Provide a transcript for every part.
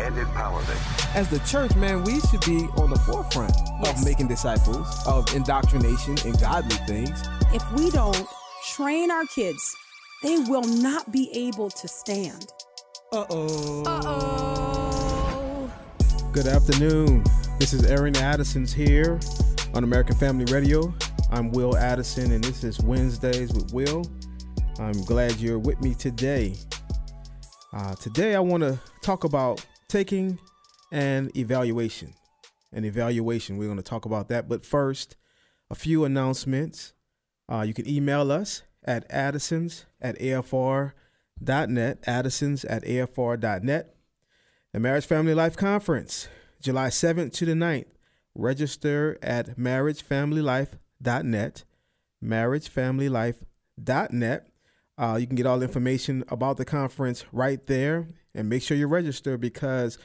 and empowerment. As the church, man, we should be on the forefront Yes. of making disciples, of indoctrination and godly things. If we don't train our kids, they will not be able to stand. Uh-oh. Uh oh. Good afternoon. This is Aaron Addison's here on American Family Radio. I'm Will Addison, and this is Wednesdays with Will. I'm glad you're with me today. Uh, today, I want to talk about taking an evaluation. An evaluation. We're going to talk about that. But first, a few announcements. Uh, you can email us at addisons at afr.net, addisons at afr.net. The Marriage Family Life Conference, July 7th to the 9th. Register at marriagefamilylife.net, marriagefamilylife.net. Uh, you can get all information about the conference right there and make sure you register because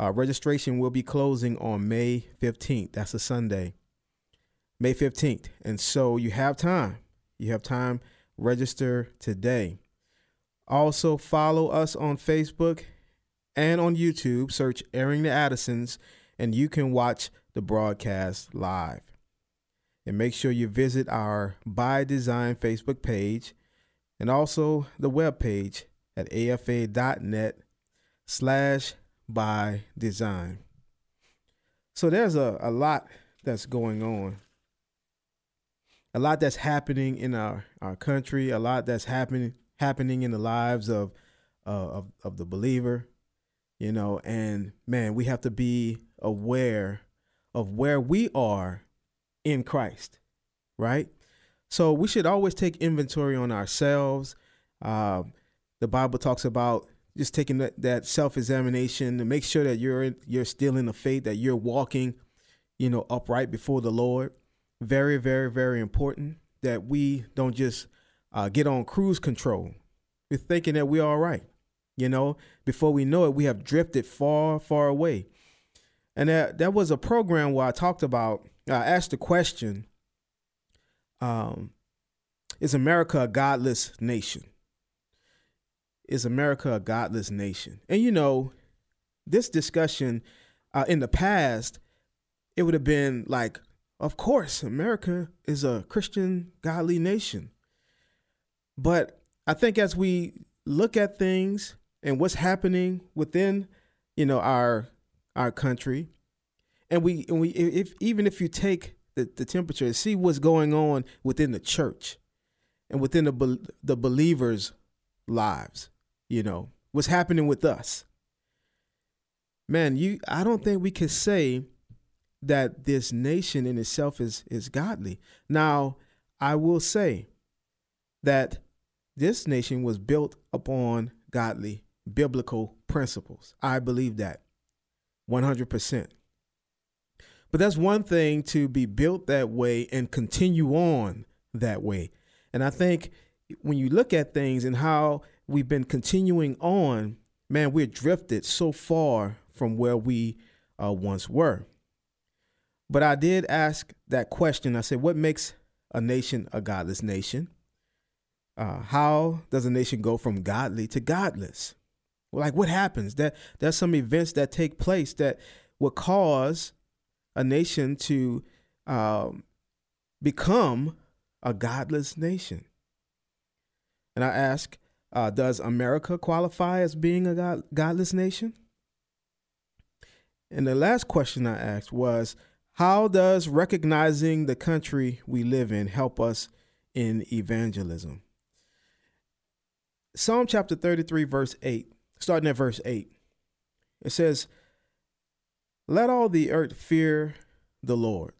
uh, registration will be closing on May 15th. That's a Sunday, May 15th. And so you have time. You have time. Register today. Also, follow us on Facebook and on YouTube. Search Airing the Addisons, and you can watch the broadcast live. And make sure you visit our By Design Facebook page and also the webpage at afa.net slash by design. So there's a, a lot that's going on. A lot that's happening in our, our country, a lot that's happening happening in the lives of uh, of of the believer, you know, and man, we have to be aware of where we are in Christ, right? So we should always take inventory on ourselves. Um, the Bible talks about just taking that, that self-examination to make sure that you're you're still in the faith, that you're walking, you know, upright before the Lord. Very, very, very important that we don't just uh, get on cruise control. We're thinking that we're all right, you know. Before we know it, we have drifted far, far away. And that that was a program where I talked about. I asked the question: um, Is America a godless nation? Is America a godless nation? And you know, this discussion uh, in the past, it would have been like, of course, America is a Christian, godly nation. But I think as we look at things and what's happening within, you know, our our country, and we and we if even if you take the, the temperature and see what's going on within the church and within the the believers' lives, you know, what's happening with us. Man, you I don't think we can say that this nation in itself is is godly. Now, I will say that this nation was built upon godly biblical principles. I believe that 100%. But that's one thing to be built that way and continue on that way. And I think when you look at things and how we've been continuing on, man, we're drifted so far from where we uh, once were. But I did ask that question. I said, what makes a nation a godless nation? Uh, how does a nation go from godly to godless? Like what happens? That there's some events that take place that will cause a nation to um, become a godless nation. And I ask, uh, does America qualify as being a god- godless nation? And the last question I asked was, how does recognizing the country we live in help us in evangelism? Psalm chapter 33, verse 8, starting at verse 8, it says, Let all the earth fear the Lord.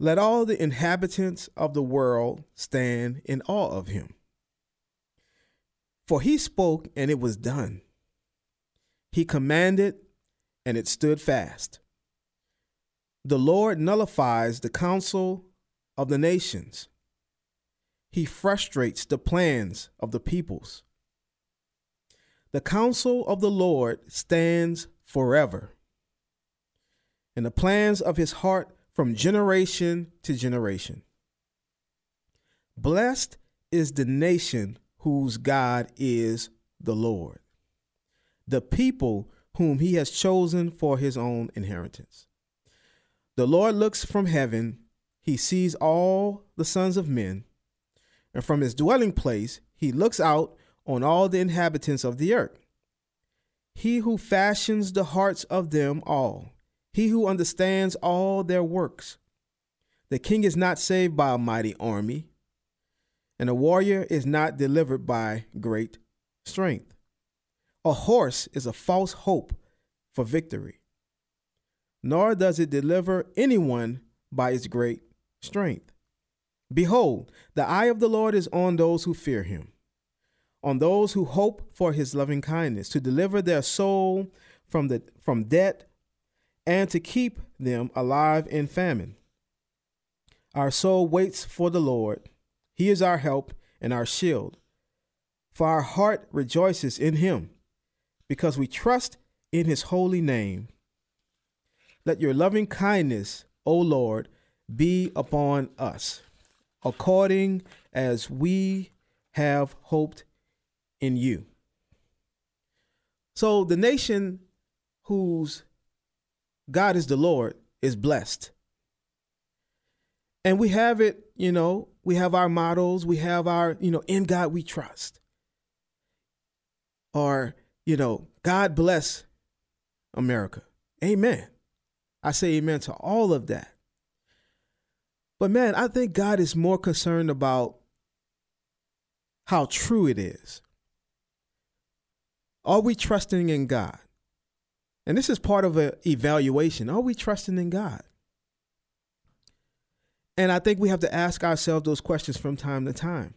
Let all the inhabitants of the world stand in awe of him. For he spoke, and it was done. He commanded, and it stood fast. The Lord nullifies the counsel of the nations. He frustrates the plans of the peoples. The counsel of the Lord stands forever, and the plans of his heart from generation to generation. Blessed is the nation whose God is the Lord, the people whom he has chosen for his own inheritance. The Lord looks from heaven, he sees all the sons of men, and from his dwelling place he looks out on all the inhabitants of the earth. He who fashions the hearts of them all, he who understands all their works. The king is not saved by a mighty army, and a warrior is not delivered by great strength. A horse is a false hope for victory, nor does it deliver anyone by its great strength. Behold, the eye of the Lord is on those who fear him, on those who hope for his loving kindness, to deliver their soul from, the, from debt and to keep them alive in famine. Our soul waits for the Lord. He is our help and our shield. For our heart rejoices in him, because we trust in his holy name. Let your loving kindness, O Lord, be upon us, according as we have hoped in you. So the nation whose God is the Lord is blessed. And we have it, you know, we have our models, we have our, you know, in God we trust. Or, you know, God bless America. Amen. I say amen to all of that. But man, I think God is more concerned about how true it is. Are we trusting in God? And this is part of an evaluation. Are we trusting in God? And I think we have to ask ourselves those questions from time to time.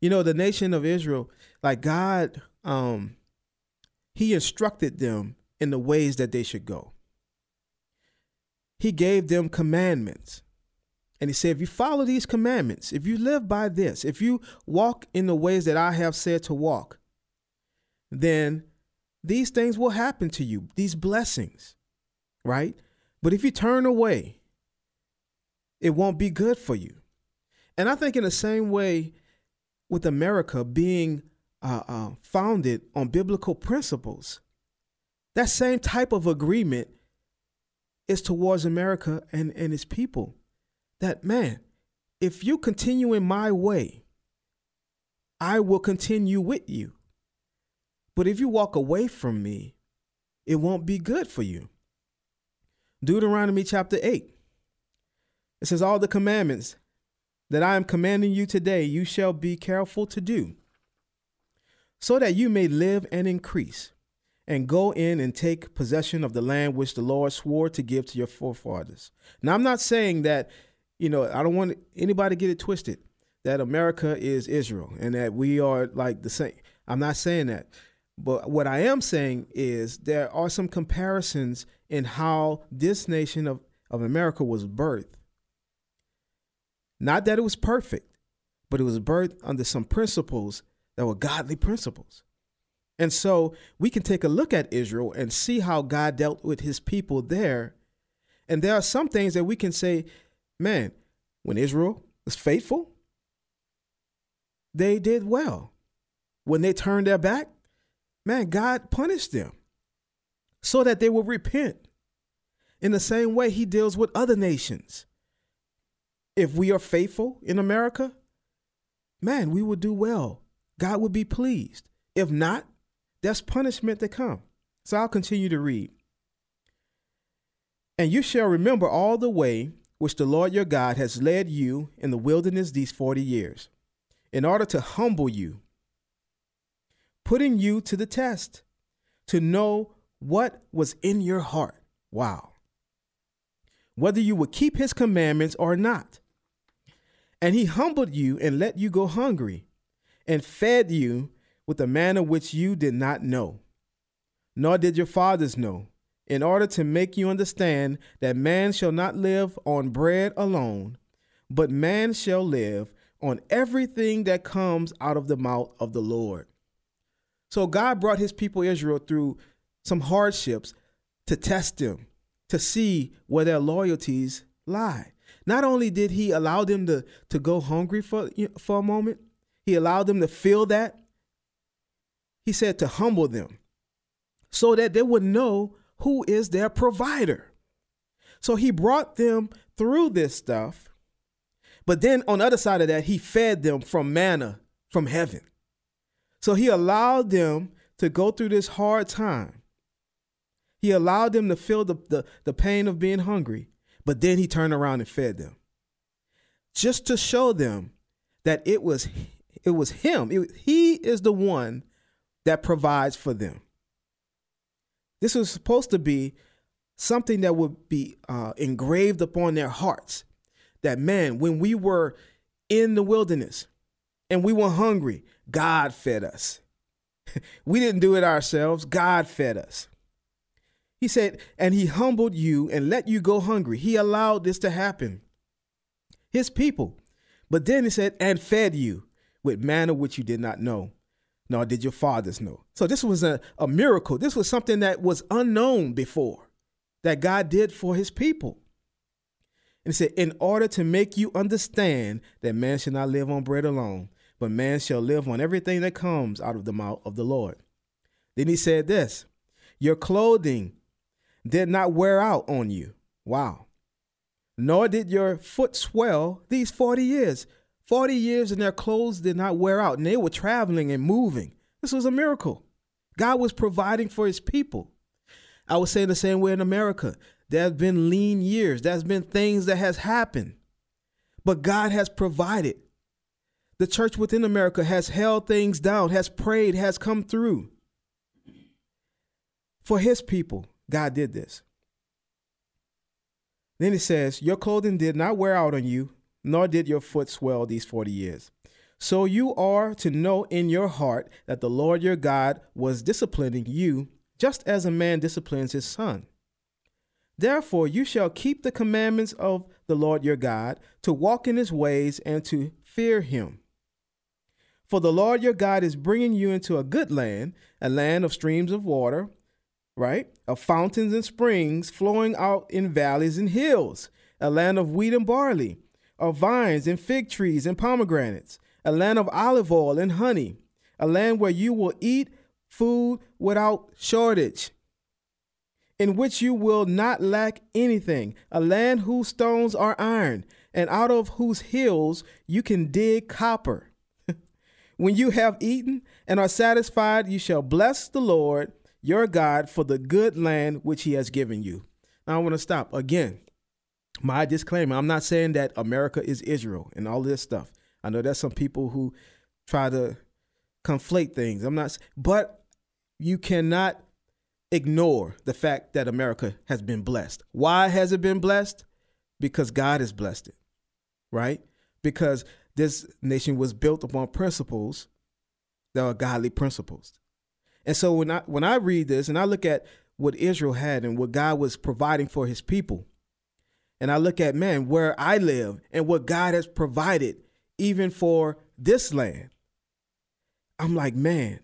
You know, the nation of Israel, like God, um, He instructed them in the ways that they should go. He gave them commandments. And he said, if you follow these commandments, if you live by this, if you walk in the ways that I have said to walk, then these things will happen to you, these blessings, right? But if you turn away, it won't be good for you. And I think, in the same way, with America being uh, uh, founded on biblical principles, that same type of agreement is towards America and, and its people. That, man, if you continue in my way, I will continue with you. But if you walk away from me, it won't be good for you. Deuteronomy chapter 8. It says, All the commandments that I am commanding you today, you shall be careful to do, so that you may live and increase, and go in and take possession of the land which the Lord swore to give to your forefathers. Now, I'm not saying that, you know, I don't want anybody to get it twisted that America is Israel and that we are like the same. I'm not saying that. But what I am saying is there are some comparisons in how this nation of, of America was birthed. Not that it was perfect, but it was birthed under some principles that were godly principles. And so we can take a look at Israel and see how God dealt with his people there. And there are some things that we can say, man, when Israel was faithful, they did well. When they turned their back, man, God punished them so that they will repent. In the same way, he deals with other nations. If we are faithful in America, man, we will do well. God would be pleased. If not, there's punishment to come. So I'll continue to read. And you shall remember all the way which the Lord your God has led you in the wilderness these 40 years, in order to humble you putting you to the test to know what was in your heart. Wow. Whether you would keep his commandments or not. And he humbled you and let you go hungry and fed you with a manna which you did not know, nor did your fathers know, in order to make you understand that man shall not live on bread alone, but man shall live on everything that comes out of the mouth of the Lord. So God brought his people Israel through some hardships to test them, to see where their loyalties lie. Not only did he allow them to, to go hungry for, for a moment, he allowed them to feel that. He said to humble them so that they would know who is their provider. So he brought them through this stuff. But then on the other side of that, he fed them from manna from heaven. So he allowed them to go through this hard time. He allowed them to feel the, the, the pain of being hungry, but then he turned around and fed them. Just to show them that it was it was him. It, he is the one that provides for them. This was supposed to be something that would be uh, engraved upon their hearts. That man, when we were in the wilderness and we were hungry, God fed us. we didn't do it ourselves, God fed us. He said, and he humbled you and let you go hungry. He allowed this to happen. His people. But then he said, and fed you with manna which you did not know, nor did your fathers know. So this was a, a miracle. This was something that was unknown before that God did for his people. And he said, in order to make you understand that man shall not live on bread alone, but man shall live on everything that comes out of the mouth of the Lord. Then he said this Your clothing did not wear out on you. Wow. Nor did your foot swell these 40 years. 40 years and their clothes did not wear out, and they were traveling and moving. This was a miracle. God was providing for his people. I would say the same way in America. There's been lean years. There's been things that has happened. But God has provided. The church within America has held things down, has prayed, has come through. For his people, God did this. Then it says, Your clothing did not wear out on you, nor did your foot swell these 40 years. So you are to know in your heart that the Lord your God was disciplining you, just as a man disciplines his son. Therefore, you shall keep the commandments of the Lord your God, to walk in his ways and to fear him. For the Lord your God is bringing you into a good land, a land of streams of water, right? Of fountains and springs flowing out in valleys and hills, a land of wheat and barley, of vines and fig trees and pomegranates, a land of olive oil and honey, a land where you will eat food without shortage, in which you will not lack anything, a land whose stones are iron, and out of whose hills you can dig copper. When you have eaten and are satisfied, you shall bless the Lord your God for the good land which he has given you. Now I want to stop again. My disclaimer I'm not saying that America is Israel and all this stuff. I know there's some people who try to conflate things. I'm not, but you cannot ignore the fact that America has been blessed. Why has it been blessed? Because God has blessed it, right? Because this nation was built upon principles that are godly principles. And so when I when I read this and I look at what Israel had and what God was providing for his people, and I look at man where I live and what God has provided even for this land, I'm like, man,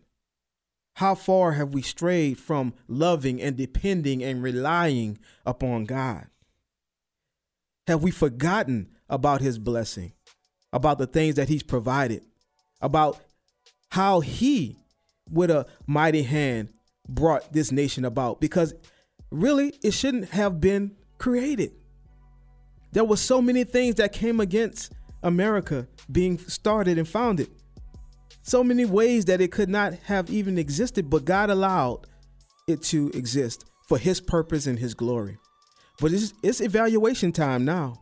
how far have we strayed from loving and depending and relying upon God? Have we forgotten about his blessing? About the things that he's provided, about how he, with a mighty hand, brought this nation about. Because really, it shouldn't have been created. There were so many things that came against America being started and founded. So many ways that it could not have even existed, but God allowed it to exist for his purpose and his glory. But it's, it's evaluation time now.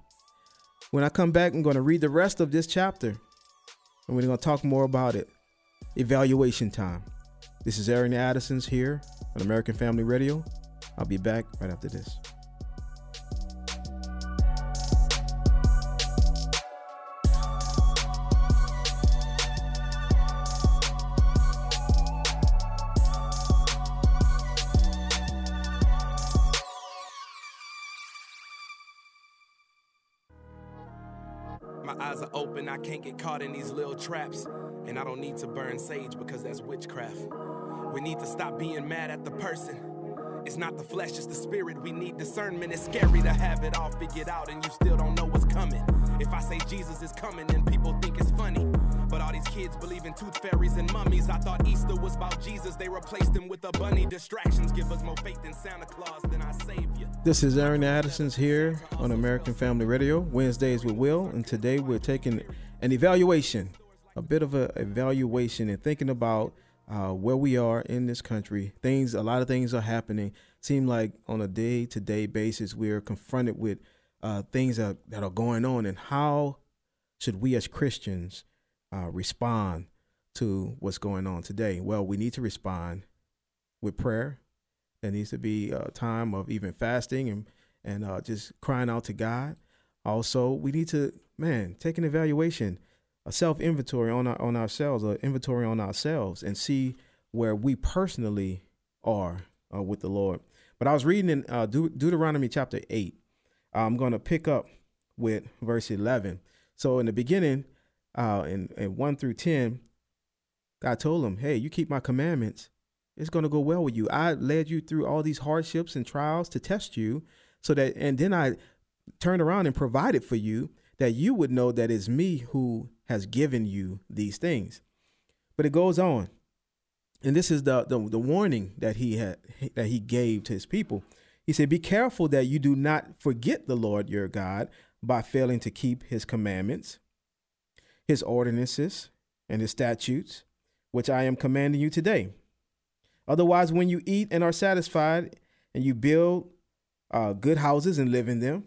When I come back, I'm going to read the rest of this chapter and we're going to talk more about it. Evaluation time. This is Aaron Addison's here on American Family Radio. I'll be back right after this. Eyes are open, I can't get caught in these little traps. And I don't need to burn sage because that's witchcraft. We need to stop being mad at the person. It's not the flesh, it's the spirit. We need discernment. It's scary to have it all figured out and you still don't know what's coming. If I say Jesus is coming, then people think it's funny. These kids believe in tooth fairies and mummies. I thought Easter was about Jesus. They replaced him with a bunny. Distractions give us more faith in Santa Claus than our Savior. This is Aaron Addison's here on American Family Radio, Wednesdays with Will, and today we're taking an evaluation, a bit of an evaluation, and thinking about uh, where we are in this country. Things, a lot of things are happening. Seem like on a day-to-day basis, we're confronted with uh, things that, that are going on, and how should we as Christians uh, respond to what's going on today? Well, we need to respond with prayer. There needs to be a time of even fasting and and uh, just crying out to God. Also, we need to man take an evaluation, a self inventory on our on ourselves, an inventory on ourselves, and see where we personally are uh, with the Lord. But I was reading in uh, De- Deuteronomy chapter eight. I'm going to pick up with verse eleven. So in the beginning, uh, in, in 1 through 10, God told him, Hey, you keep my commandments, it's going to go well with you. I led you through all these hardships and trials to test you, so that, and then I turned around and provided for you that you would know that it's me who has given you these things. But it goes on. And this is the, the, the warning that he had that he gave to his people. He said, Be careful that you do not forget the Lord your God by failing to keep his commandments his ordinances and his statutes, which I am commanding you today. Otherwise, when you eat and are satisfied, and you build uh, good houses and live in them,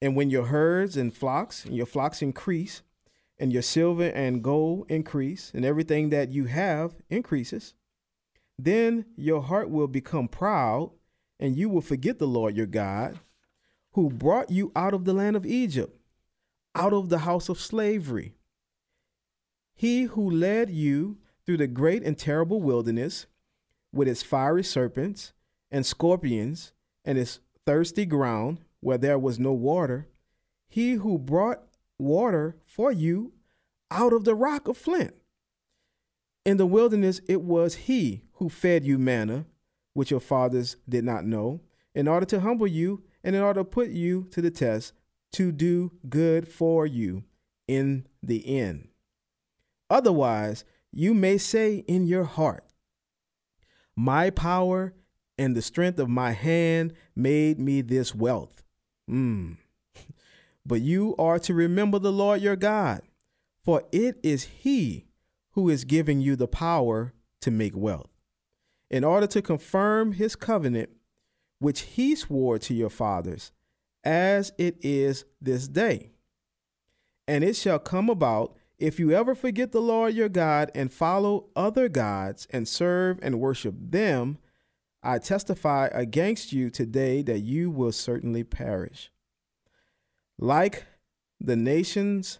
and when your herds and flocks and your flocks increase, and your silver and gold increase, and everything that you have increases, then your heart will become proud, and you will forget the Lord your God, who brought you out of the land of Egypt out of the house of slavery. He who led you through the great and terrible wilderness with its fiery serpents and scorpions and its thirsty ground where there was no water, he who brought water for you out of the rock of flint. In the wilderness, it was he who fed you manna, which your fathers did not know, in order to humble you and in order to put you to the test to do good for you in the end. Otherwise, you may say in your heart, My power and the strength of my hand made me this wealth. Mm. But you are to remember the Lord your God, for it is He who is giving you the power to make wealth, in order to confirm His covenant, which He swore to your fathers as it is this day. And it shall come about if you ever forget the Lord your God and follow other gods and serve and worship them, I testify against you today that you will certainly perish. Like the nations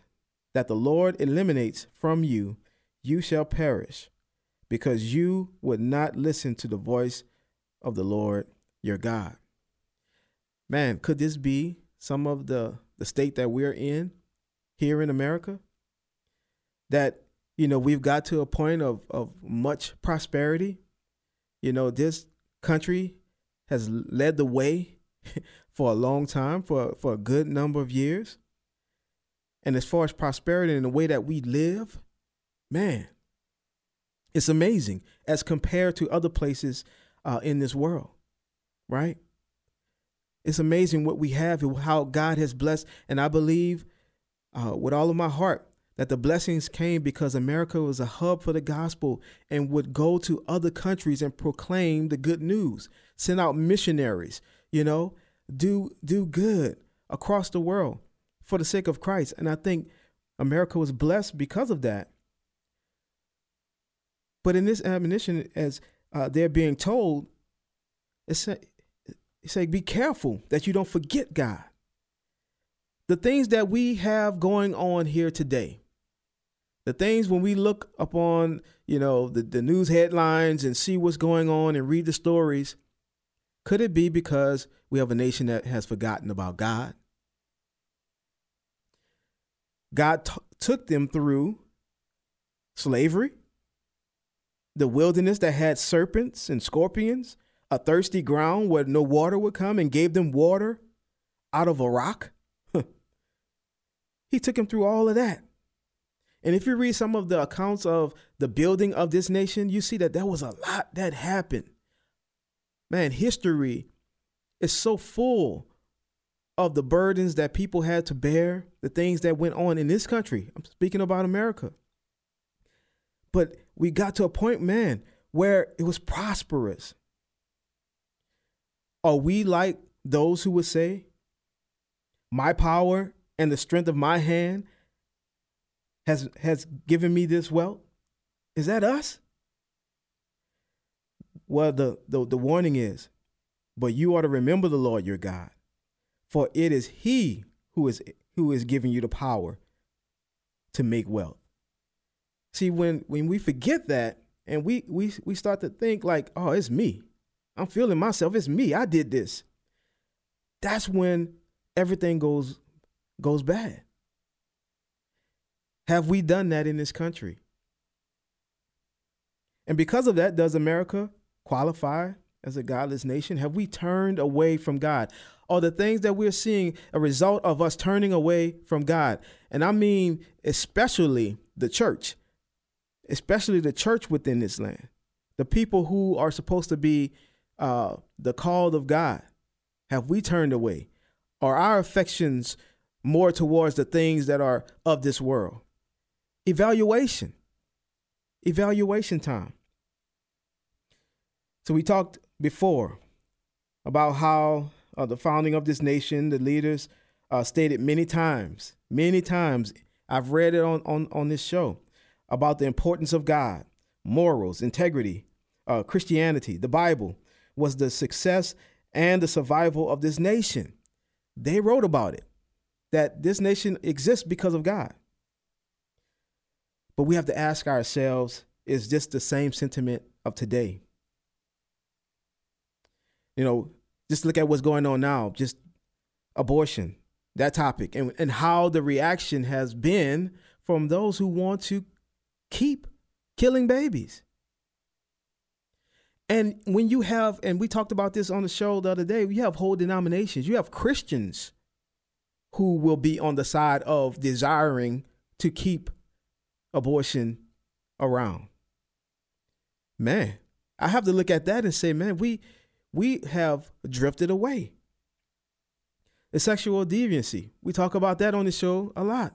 that the Lord eliminates from you, you shall perish, because you would not listen to the voice of the Lord your God man, could this be some of the the state that we're in here in America? That you know we've got to a point of of much prosperity. You know, this country has led the way for a long time, for for a good number of years. And as far as prosperity and the way that we live, man, it's amazing as compared to other places uh, in this world, right? It's amazing what we have and how God has blessed. And I believe uh, with all of my heart that the blessings came because America was a hub for the gospel and would go to other countries and proclaim the good news, send out missionaries, you know, do do good across the world for the sake of Christ. And I think America was blessed because of that. But in this admonition, as uh, they're being told, it's he said, be careful that you don't forget God. The things that we have going on here today, the things when we look upon, you know, the, the news headlines and see what's going on and read the stories, could it be because we have a nation that has forgotten about God? God t- took them through slavery, the wilderness that had serpents and scorpions, a thirsty ground where no water would come, and gave them water out of a rock. he took them through all of that. And if you read some of the accounts of the building of this nation, you see that there was a lot that happened. Man, history is so full of the burdens that people had to bear, the things that went on in this country. I'm speaking about America. But we got to a point, man, where it was prosperous. Are we like those who would say, My power and the strength of my hand has has given me this wealth? Is that us? Well, the, the, the warning is, but you ought to remember the Lord your God, for it is He who is who is giving you the power to make wealth. See, when when we forget that and we we we start to think like, oh, it's me. I'm feeling myself, it's me. I did this. That's when everything goes goes bad. Have we done that in this country? And because of that, does America qualify as a godless nation? Have we turned away from God? Are the things that we're seeing a result of us turning away from God? And I mean, especially the church, especially the church within this land, the people who are supposed to be uh, the call of God. Have we turned away? Are our affections more towards the things that are of this world? Evaluation. Evaluation time. So we talked before about how uh, the founding of this nation, the leaders uh, stated many times, many times. I've read it on, on, on this show about the importance of God, morals, integrity, uh, Christianity, the Bible was the success and the survival of this nation. They wrote about it, that this nation exists because of God. But we have to ask ourselves is this the same sentiment of today? You know, just look at what's going on now, just abortion, that topic, and, and how the reaction has been from those who want to keep killing babies. And when you have, and we talked about this on the show the other day, you have whole denominations, you have Christians who will be on the side of desiring to keep abortion around. Man, I have to look at that and say, man, we we have drifted away. The sexual deviancy. We talk about that on the show a lot.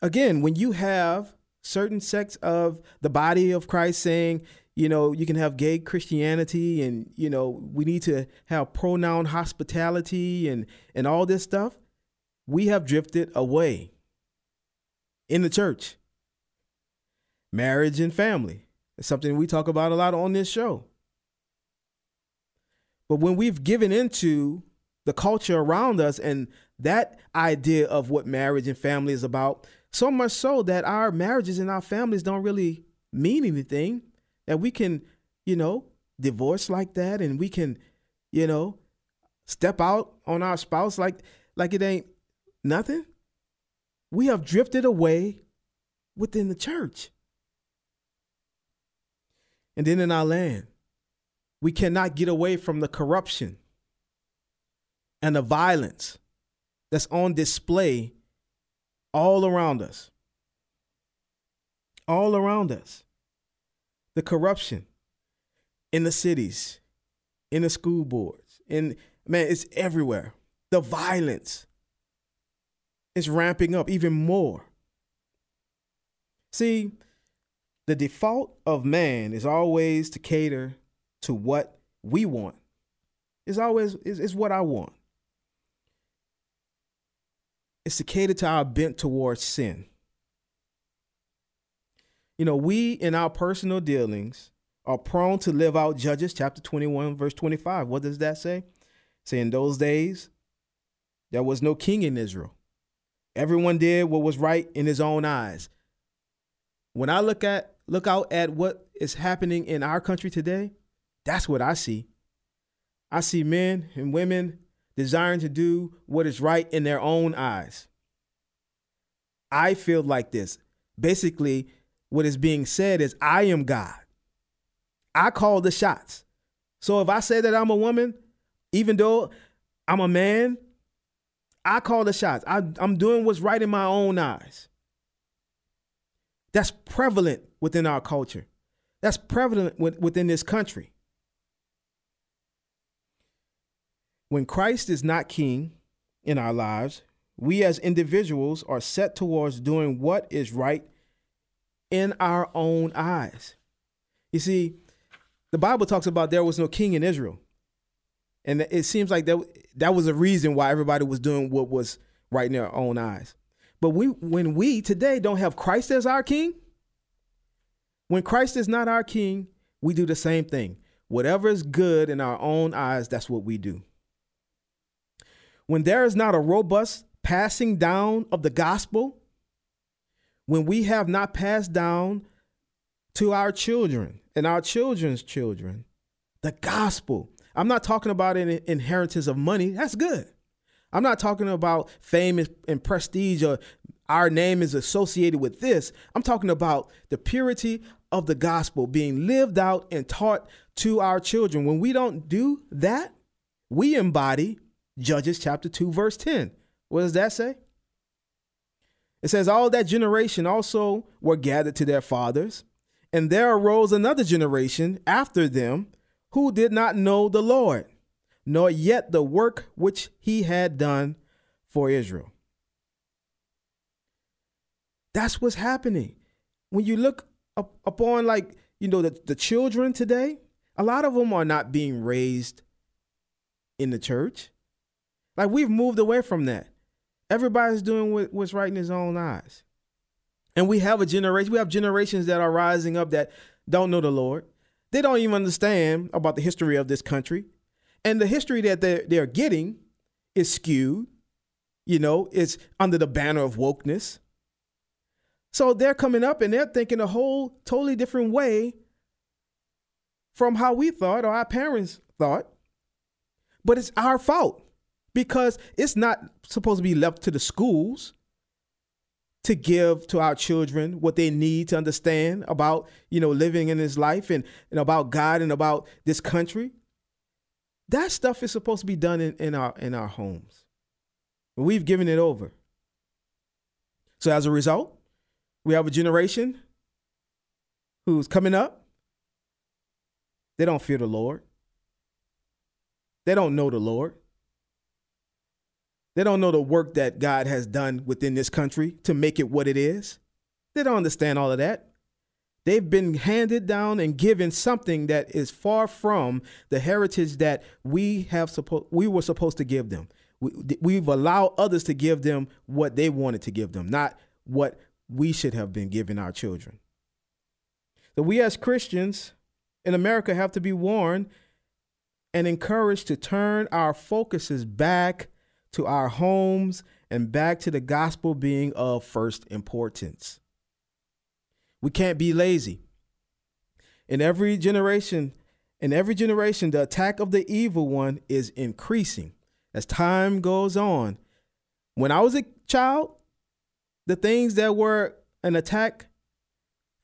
Again, when you have certain sects of the body of Christ saying, you know, you can have gay Christianity and, you know, we need to have pronoun hospitality and and all this stuff, we have drifted away in the church. Marriage and family is something we talk about a lot on this show. But when we've given into the culture around us and that idea of what marriage and family is about, so much so that our marriages and our families don't really mean anything, that we can, you know, divorce like that and we can, you know, step out on our spouse like like it ain't nothing we have drifted away within the church. And then in our land, we cannot get away from the corruption and the violence that's on display all around us. All around us. The corruption in the cities, in the school boards, in man, it's everywhere. The violence is ramping up even more. See, the default of man is always to cater to what we want. It's always it's, it's what I want. It's to cater to our bent towards sin. You know, we in our personal dealings are prone to live out Judges chapter 21, verse 25. What does that say? Say, in those days, there was no king in Israel. Everyone did what was right in his own eyes. When I look at look out at what is happening in our country today, that's what I see. I see men and women desiring to do what is right in their own eyes. I feel like this. Basically, what is being said is, I am God. I call the shots. So if I say that I'm a woman, even though I'm a man, I call the shots. I, am doing what's right in my own eyes. That's prevalent within our culture. That's prevalent within this country. When Christ is not king in our lives, we as individuals are set towards doing what is right in our own eyes. You see, the Bible talks about there was no king in Israel. And it seems like that, that was a reason why everybody was doing what was right in their own eyes. But we, when we today don't have Christ as our king, when Christ is not our king, we do the same thing. Whatever is good in our own eyes, that's what we do. When there is not a robust passing down of the gospel, when we have not passed down to our children and our children's children the gospel, I'm not talking about an inheritance of money. That's good. I'm not talking about fame and prestige or our name is associated with this. I'm talking about the purity of the gospel being lived out and taught to our children. When we don't do that, we embody Judges chapter 2, verse 10. What does that say? It says, All that generation also were gathered to their fathers, and there arose another generation after them who did not know the Lord, nor yet the work which he had done for Israel. That's what's happening. When you look up, upon like, you know, the, the children today, a lot of them are not being raised in the church. Like we've moved away from that. Everybody's doing what, what's right in his own eyes. And we have a generation, we have generations that are rising up that don't know the Lord. They don't even understand about the history of this country. And the history that they're, they're getting is skewed. You know, it's under the banner of wokeness. So they're coming up and they're thinking a whole totally different way from how we thought or our parents thought. But it's our fault because it's not supposed to be left to the schools to give to our children what they need to understand about you know living in this life and, and about god and about this country. That stuff is supposed to be done in, in our in our homes. We've given it over. So as a result we have a generation who's coming up. They don't fear the lord. They don't know the lord they don't know the work that God has done within this country to make it what it is. They don't understand all of that. They've been handed down and given something that is far from the heritage that we have supposed we were supposed to give them. We, we've allowed others to give them what they wanted to give them, not what we should have been giving our children. So we as Christians in America have to be warned and encouraged to turn our focuses back to our homes and back to the gospel being of first importance. We can't be lazy. In every generation, in every generation, the attack of the evil one is increasing as time goes on. When I was a child, the things that were an attack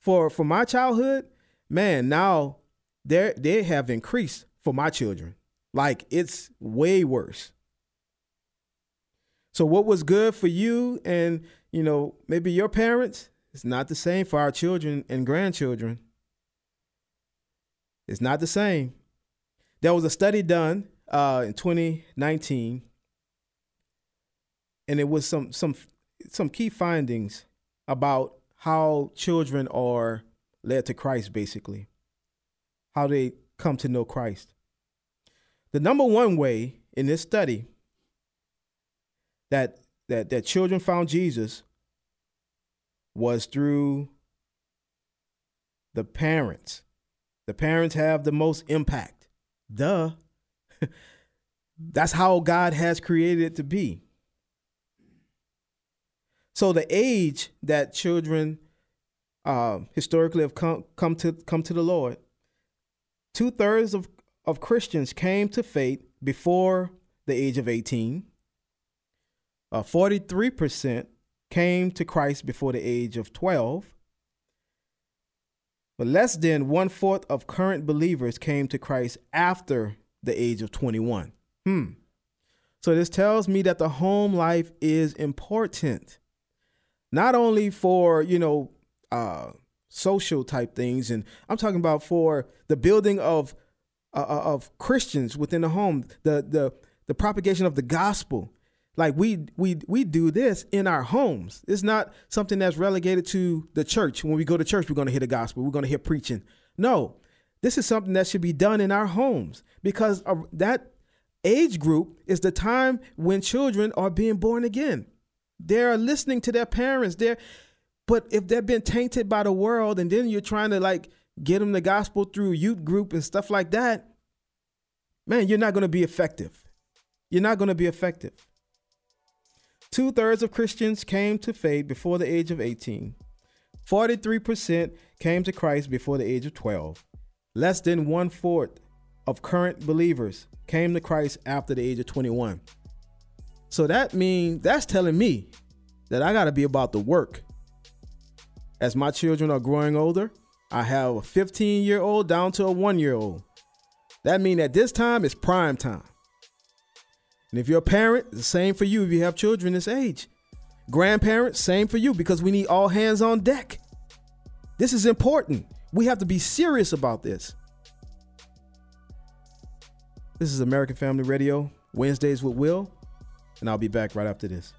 for for my childhood, man, now they they have increased for my children. Like it's way worse. So what was good for you and, you know, maybe your parents, it's not the same for our children and grandchildren. It's not the same. There was a study done uh, in 2019, and it was some some some key findings about how children are led to Christ, basically, how they come to know Christ. The number one way in this study that that that children found Jesus was through the parents. The parents have the most impact. Duh. That's how God has created it to be. So the age that children uh, historically have come, come to come to the Lord, two thirds of, of Christians came to faith before the age of 18 uh, 43% came to Christ before the age of 12, but less than one fourth of current believers came to Christ after the age of 21. Hmm. So this tells me that the home life is important, not only for, you know, uh, social type things, and I'm talking about for the building of uh, uh of Christians within the home, the the the propagation of the gospel. Like we we we do this in our homes. It's not something that's relegated to the church. When we go to church, we're going to hear the gospel. We're going to hear preaching. No, this is something that should be done in our homes because that age group is the time when children are being born again. They're listening to their parents. They're but if they've been tainted by the world and then you're trying to like get them the gospel through youth group and stuff like that, man, you're not going to be effective. You're not going to be effective. Two thirds of Christians came to faith before the age of 18. 43% came to Christ before the age of 12. Less than one fourth of current believers came to Christ after the age of 21. So that means that's telling me that I got to be about the work. As my children are growing older, I have a 15 year old down to a one year old. That means at this time it's prime time. And if you're a parent, the same for you if you have children this age. Grandparents, same for you because we need all hands on deck. This is important. We have to be serious about this. This is American Family Radio, Wednesdays with Will, and I'll be back right after this.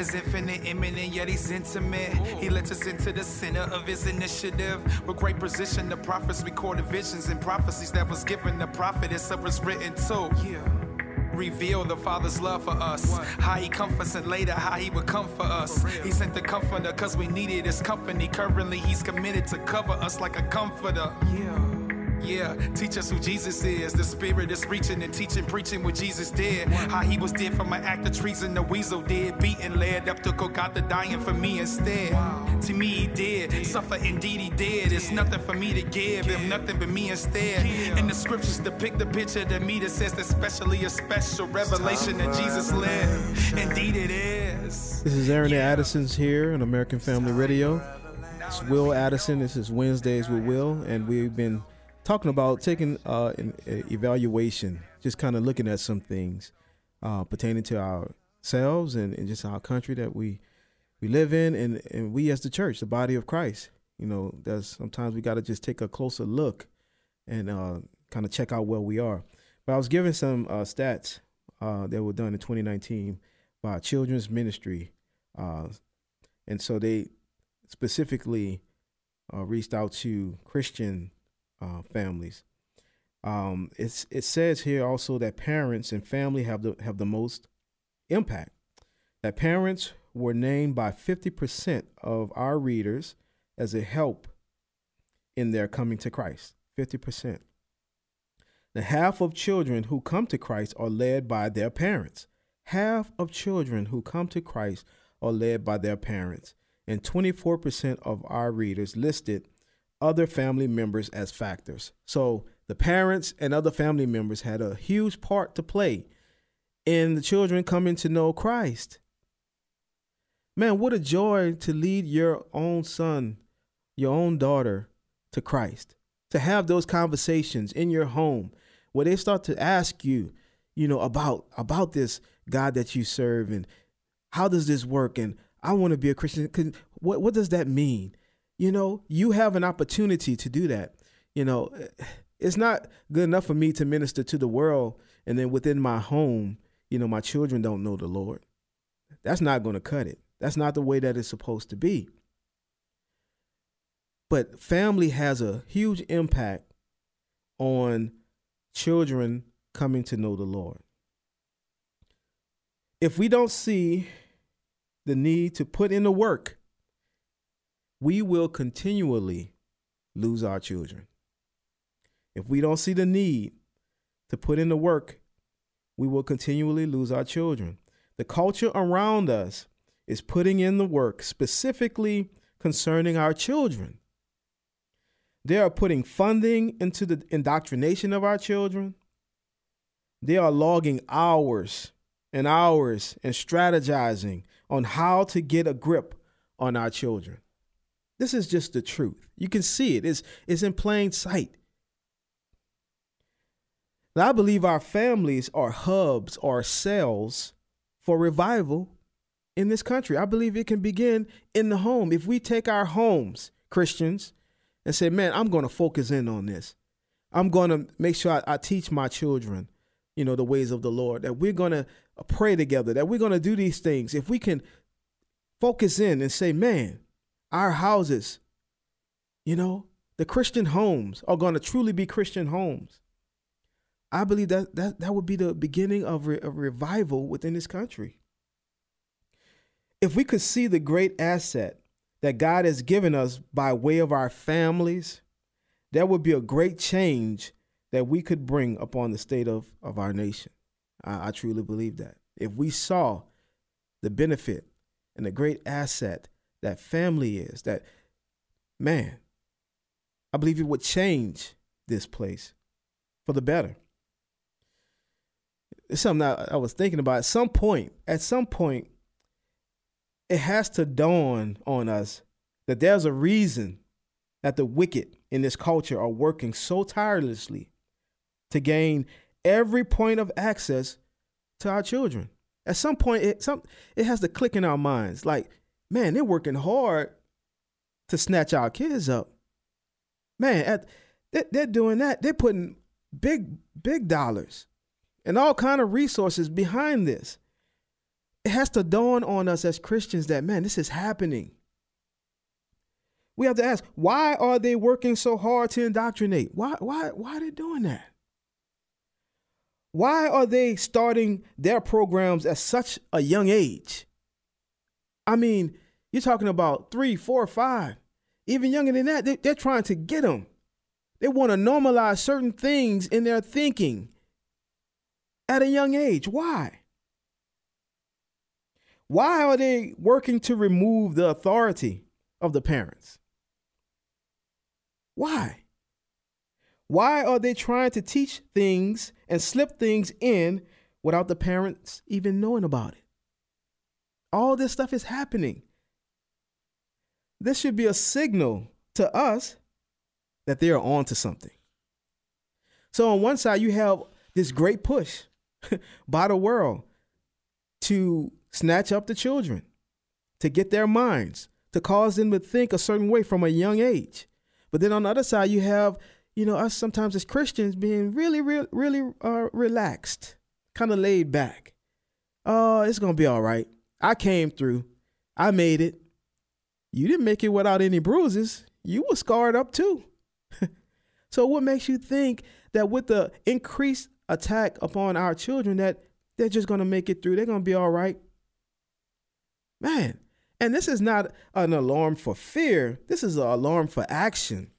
Is infinite, imminent, yet he's intimate. He lets us into the center of his initiative. With great precision, the prophets recorded visions and prophecies that was given the prophet. It's was written too. Yeah reveal the Father's love for us. What? How He comforts and later how He would come for us. He sent the Comforter because we needed His company. Currently, He's committed to cover us like a comforter. Yeah. Yeah, teach us who Jesus is. The spirit is reaching and teaching, preaching what Jesus did. How he was dead from an act of treason, the weasel did. Beaten, led up to Golgotha, dying for me instead. To me, he did. Suffer, indeed, he did. It's nothing for me to give him, nothing but me instead. And the scriptures depict the picture to me that says, especially a special revelation that Jesus lived. Indeed, it is. This is Aaron Addison's here on American Family Radio. It's Will Addison. This is Wednesdays with Will, and we've been talking about taking uh, an evaluation, just kind of looking at some things uh, pertaining to ourselves and, and just our country that we we live in, and, and we as the church, the body of Christ. You know, there's sometimes we got to just take a closer look and uh, kind of check out where we are. But I was given some uh, stats uh, that were done in 2019 by Children's Ministry, uh, and so they specifically reached out to Christian uh, families. Um, it's it says here also that parents and family have the have the most impact. That parents were named by 50% of our readers as a help in their coming to Christ. 50%. Now, half of children who come to Christ are led by their parents. Half of children who come to Christ are led by their parents. And 24% of our readers listed other family members as factors. So the parents and other family members had a huge part to play in the children coming to know Christ. Man, what a joy to lead your own son, your own daughter to Christ. To have those conversations in your home where they start to ask you, you know, about about this God that you serve and how does this work and I want to be a Christian. What what does that mean? You know, you have an opportunity to do that. You know, it's not good enough for me to minister to the world and then within my home, you know, my children don't know the Lord. That's not going to cut it. That's not the way that it's supposed to be. But family has a huge impact on children coming to know the Lord. If we don't see the need to put in the work we will continually lose our children. If we don't see the need to put in the work, we will continually lose our children. The culture around us is putting in the work specifically concerning our children. They are putting funding into the indoctrination of our children. They are logging hours and hours and strategizing on how to get a grip on our children. This is just the truth. You can see it. It's, it's in plain sight. Now, I believe our families are hubs or cells for revival in this country. I believe it can begin in the home. If we take our homes, Christians, and say, man, I'm going to focus in on this. I'm going to make sure I, I, teach my children, you know, the ways of the Lord, that we're going to pray together, that we're going to do these things. If we can focus in and say, man, our houses, you know, the Christian homes are going to truly be Christian homes. I believe that that, that would be the beginning of re- a revival within this country. If we could see the great asset that God has given us by way of our families, that would be a great change that we could bring upon the state of, of our nation. I, I truly believe that. If we saw the benefit and the great asset that family is, that man, I believe it would change this place for the better. It's something I, I was thinking about. At some point, at some point, it has to dawn on us that there's a reason that the wicked in this culture are working so tirelessly to gain every point of access to our children. At some point, it some it has to click in our minds. Like, man, they're working hard to snatch our kids up. Man, at, they, they're doing that. They're putting big big dollars and all kind of resources behind this. It has to dawn on us as Christians that man, this is happening. We have to ask, why are they working so hard to indoctrinate? Why why why are they doing that? Why are they starting their programs at such a young age? I mean, you're talking about three, four, five, even younger than that. They, they're trying to get them. They want to normalize certain things in their thinking at a young age. Why? Why are they working to remove the authority of the parents? Why? Why are they trying to teach things and slip things in without the parents even knowing about it? All this stuff is happening. This should be a signal to us that they are on to something. So, on one side, you have this great push by the world to snatch up the children, to get their minds, to cause them to think a certain way from a young age. But then on the other side, you have you know, us sometimes as Christians being really, really, really uh, relaxed, kind of laid back. Oh, it's gonna be all right. I came through. I made it. You didn't make it without any bruises. You were scarred up too. so what makes you think that with the increased attack upon our children that they're just gonna make it through? They're gonna be all right. Man, and this is not an alarm for fear. This is an alarm for action.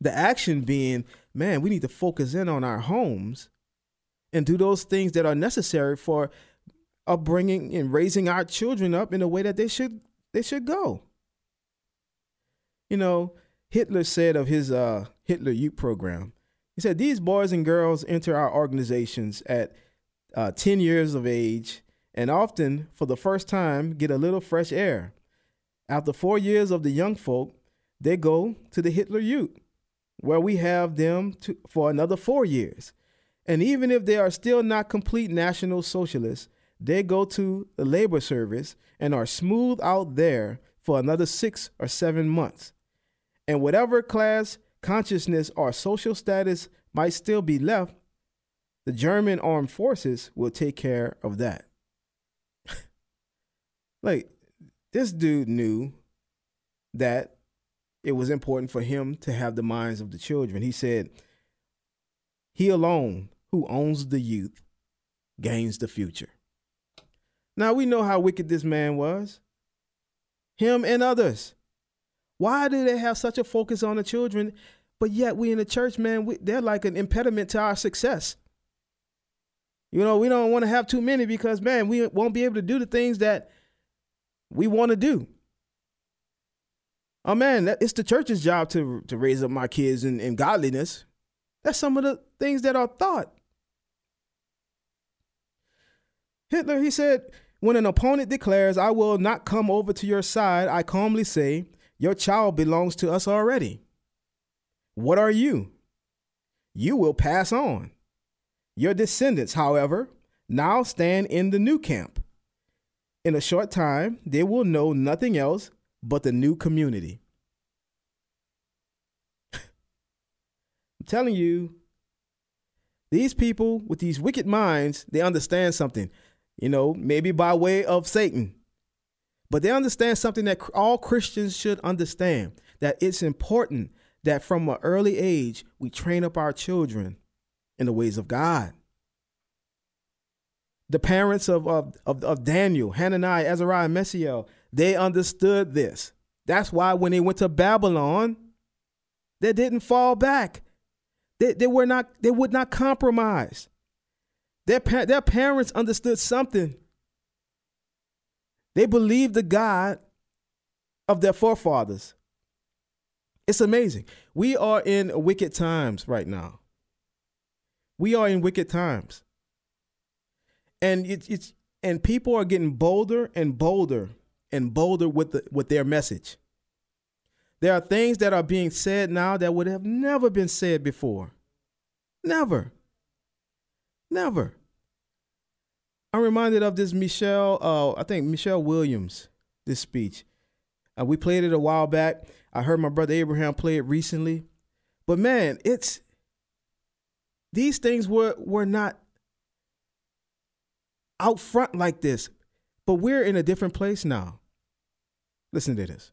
The action being, man, we need to focus in on our homes and do those things that are necessary for upbringing and raising our children up in a way that they should they should go. You know, Hitler said of his uh, Hitler Youth program, he said these boys and girls enter our organizations at uh, 10 years of age and often for the first time get a little fresh air. After four years of the young folk, they go to the Hitler Youth where we have them to, for another four years. And even if they are still not complete National Socialists, they go to the labor service and are smoothed out there for another six or seven months. And whatever class consciousness or social status might still be left, the German armed forces will take care of that. like, this dude knew that it was important for him to have the minds of the children. He said, He alone who owns the youth gains the future. Now we know how wicked this man was, him and others. Why do they have such a focus on the children? But yet we in the church, man, we, they're like an impediment to our success. You know, we don't want to have too many because, man, we won't be able to do the things that we want to do. Oh man, that, it's the church's job to to raise up my kids in, in godliness. That's some of the things that are thought. Hitler, he said, when an opponent declares, I will not come over to your side, I calmly say, Your child belongs to us already. What are you? You will pass on. Your descendants, however, now stand in the new camp. In a short time, they will know nothing else but the new community. I'm telling you, these people with these wicked minds, they understand something you know, maybe by way of Satan. But they understand something that all Christians should understand that it's important that from an early age we train up our children in the ways of God. The parents of, of, of, of Daniel, Hananiah, Azariah, and Mishael, they understood this. That's why when they went to Babylon, they didn't fall back. They, they were not, they would not compromise. Their, their parents understood something. They believed the God of their forefathers. It's amazing. We are in wicked times right now. We are in wicked times. And it's, it's and people are getting bolder and bolder and bolder with the, with their message. There are things that are being said now that would have never been said before. Never. Never. I'm reminded of this Michelle, uh, I think Michelle Williams, this speech. Uh, we played it a while back. I heard my brother Abraham play it recently. But man, it's these things were were not out front like this. But we're in a different place now. Listen to this.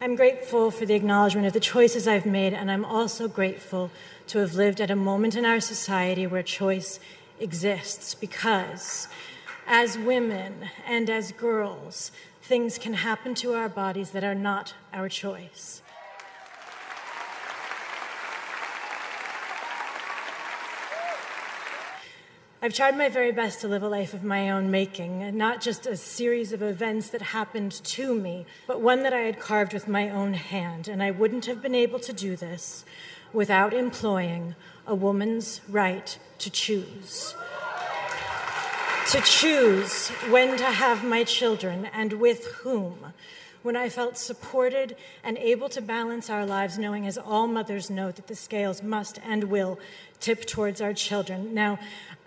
I'm grateful for the acknowledgement of the choices I've made, and I'm also grateful to have lived at a moment in our society where choice exists because as women and as girls, things can happen to our bodies that are not our choice. I've tried my very best to live a life of my own making, not just a series of events that happened to me, but one that I had carved with my own hand. And I wouldn't have been able to do this without employing a woman's right to choose. To choose when to have my children and with whom. When I felt supported and able to balance our lives, knowing, as all mothers know, that the scales must and will tip towards our children. Now,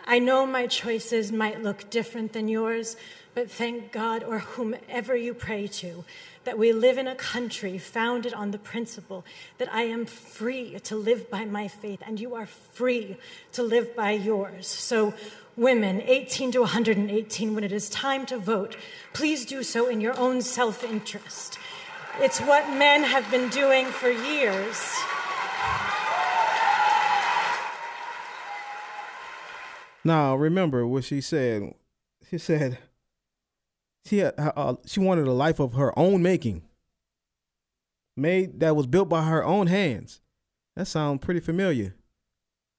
I know my choices might look different than yours, but thank God or whomever you pray to that we live in a country founded on the principle that I am free to live by my faith and you are free to live by yours. So, women 18 to 118, when it is time to vote, please do so in your own self interest. It's what men have been doing for years. Now, remember what she said. She said, she had, uh, she wanted a life of her own making, made that was built by her own hands. That sounds pretty familiar.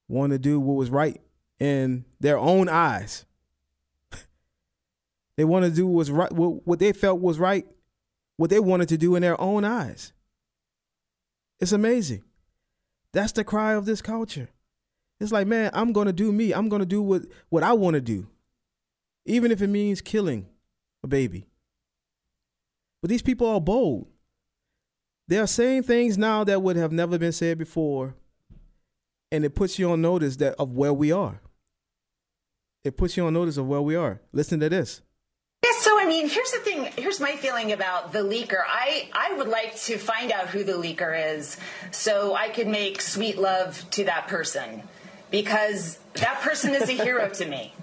Want to do what was right in their own eyes. they want to do what was right, what, what they felt was right, what they wanted to do in their own eyes. It's amazing. That's the cry of this culture. It's like, man, I'm gonna do me. I'm gonna do what what I want to do, even if it means killing a baby. But these people are bold. They are saying things now that would have never been said before. And it puts you on notice that of where we are. It puts you on notice of where we are. Listen to this. Yes, so I mean, here's the thing. Here's my feeling about the leaker. I, I would like to find out who the leaker is so I could make sweet love to that person because that person is a hero to me.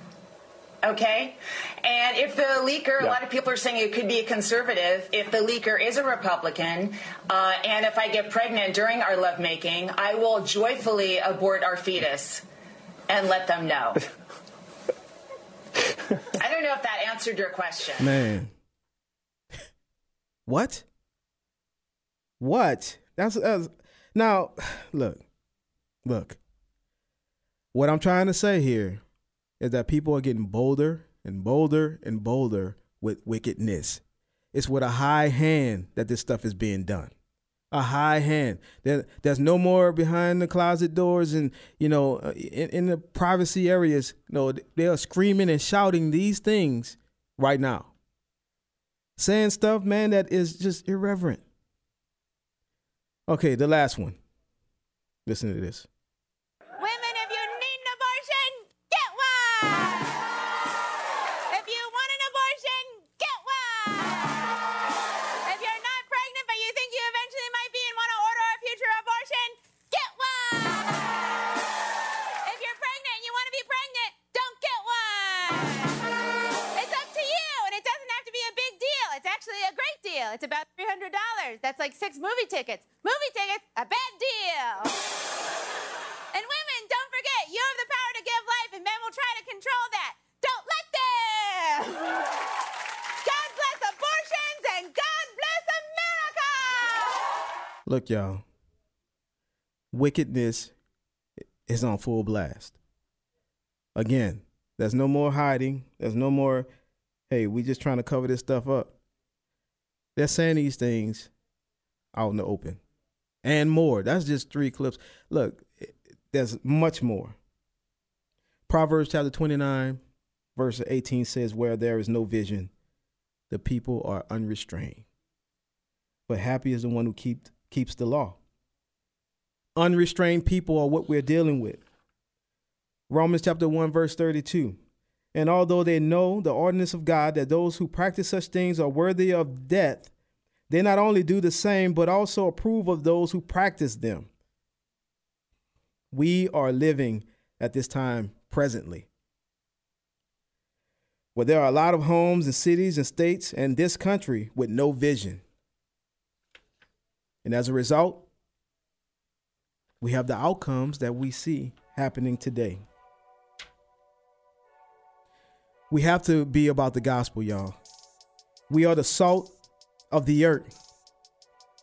Okay? And if the leaker, yeah. a lot of people are saying it could be a conservative. If the leaker is a Republican, uh, and if I get pregnant during our lovemaking, I will joyfully abort our fetus and let them know. I don't know if that answered your question. Man. What? What? That's, that's now. Look, look. What I'm trying to say here is that people are getting bolder and bolder and bolder with wickedness. It's with a high hand that this stuff is being done. a high hand. There, there's no more behind the closet doors and you know uh, in, in the privacy areas. Know they are screaming and shouting these things right now, saying stuff, man, that is just irreverent. Okay, the last one. Listen to this. Y'all. Wickedness is on full blast. Again, there's no more hiding. There's no more, hey, we just trying to cover this stuff up. They're saying these things out in the open and more. That's just three clips. Look, there's much more. Proverbs chapter 29, verse 18 says, Where there is no vision, the people are unrestrained. But happy is the one who keep, keeps the law. Unrestrained people are what we're dealing with. Romans chapter 1, verse 32. And although they know the ordinance of God that those who practice such things are worthy of death, they not only do the same, but also approve of those who practice them. We are living at this time presently. Where there are a lot of homes and cities and states and this country with no vision. And as a result, we have the outcomes that we see happening today. We have to be about the gospel, y'all. We are the salt of the earth.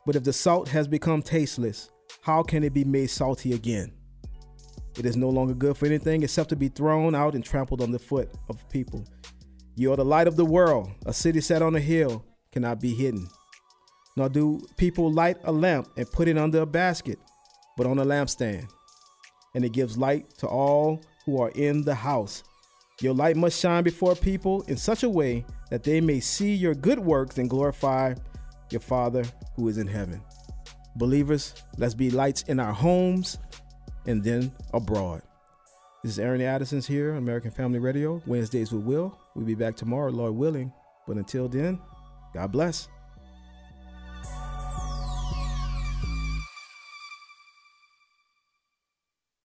But if the salt has become tasteless, how can it be made salty again? It is no longer good for anything except to be thrown out and trampled on the foot of people. You are the light of the world. A city set on a hill cannot be hidden. Nor do people light a lamp and put it under a basket, but on a lampstand. And it gives light to all who are in the house. Your light must shine before people in such a way that they may see your good works and glorify your Father who is in heaven. Believers, let's be lights in our homes and then abroad. This is Aaron Addison's here on American Family Radio, Wednesdays with Will. We'll be back tomorrow, Lord willing. But until then, God bless.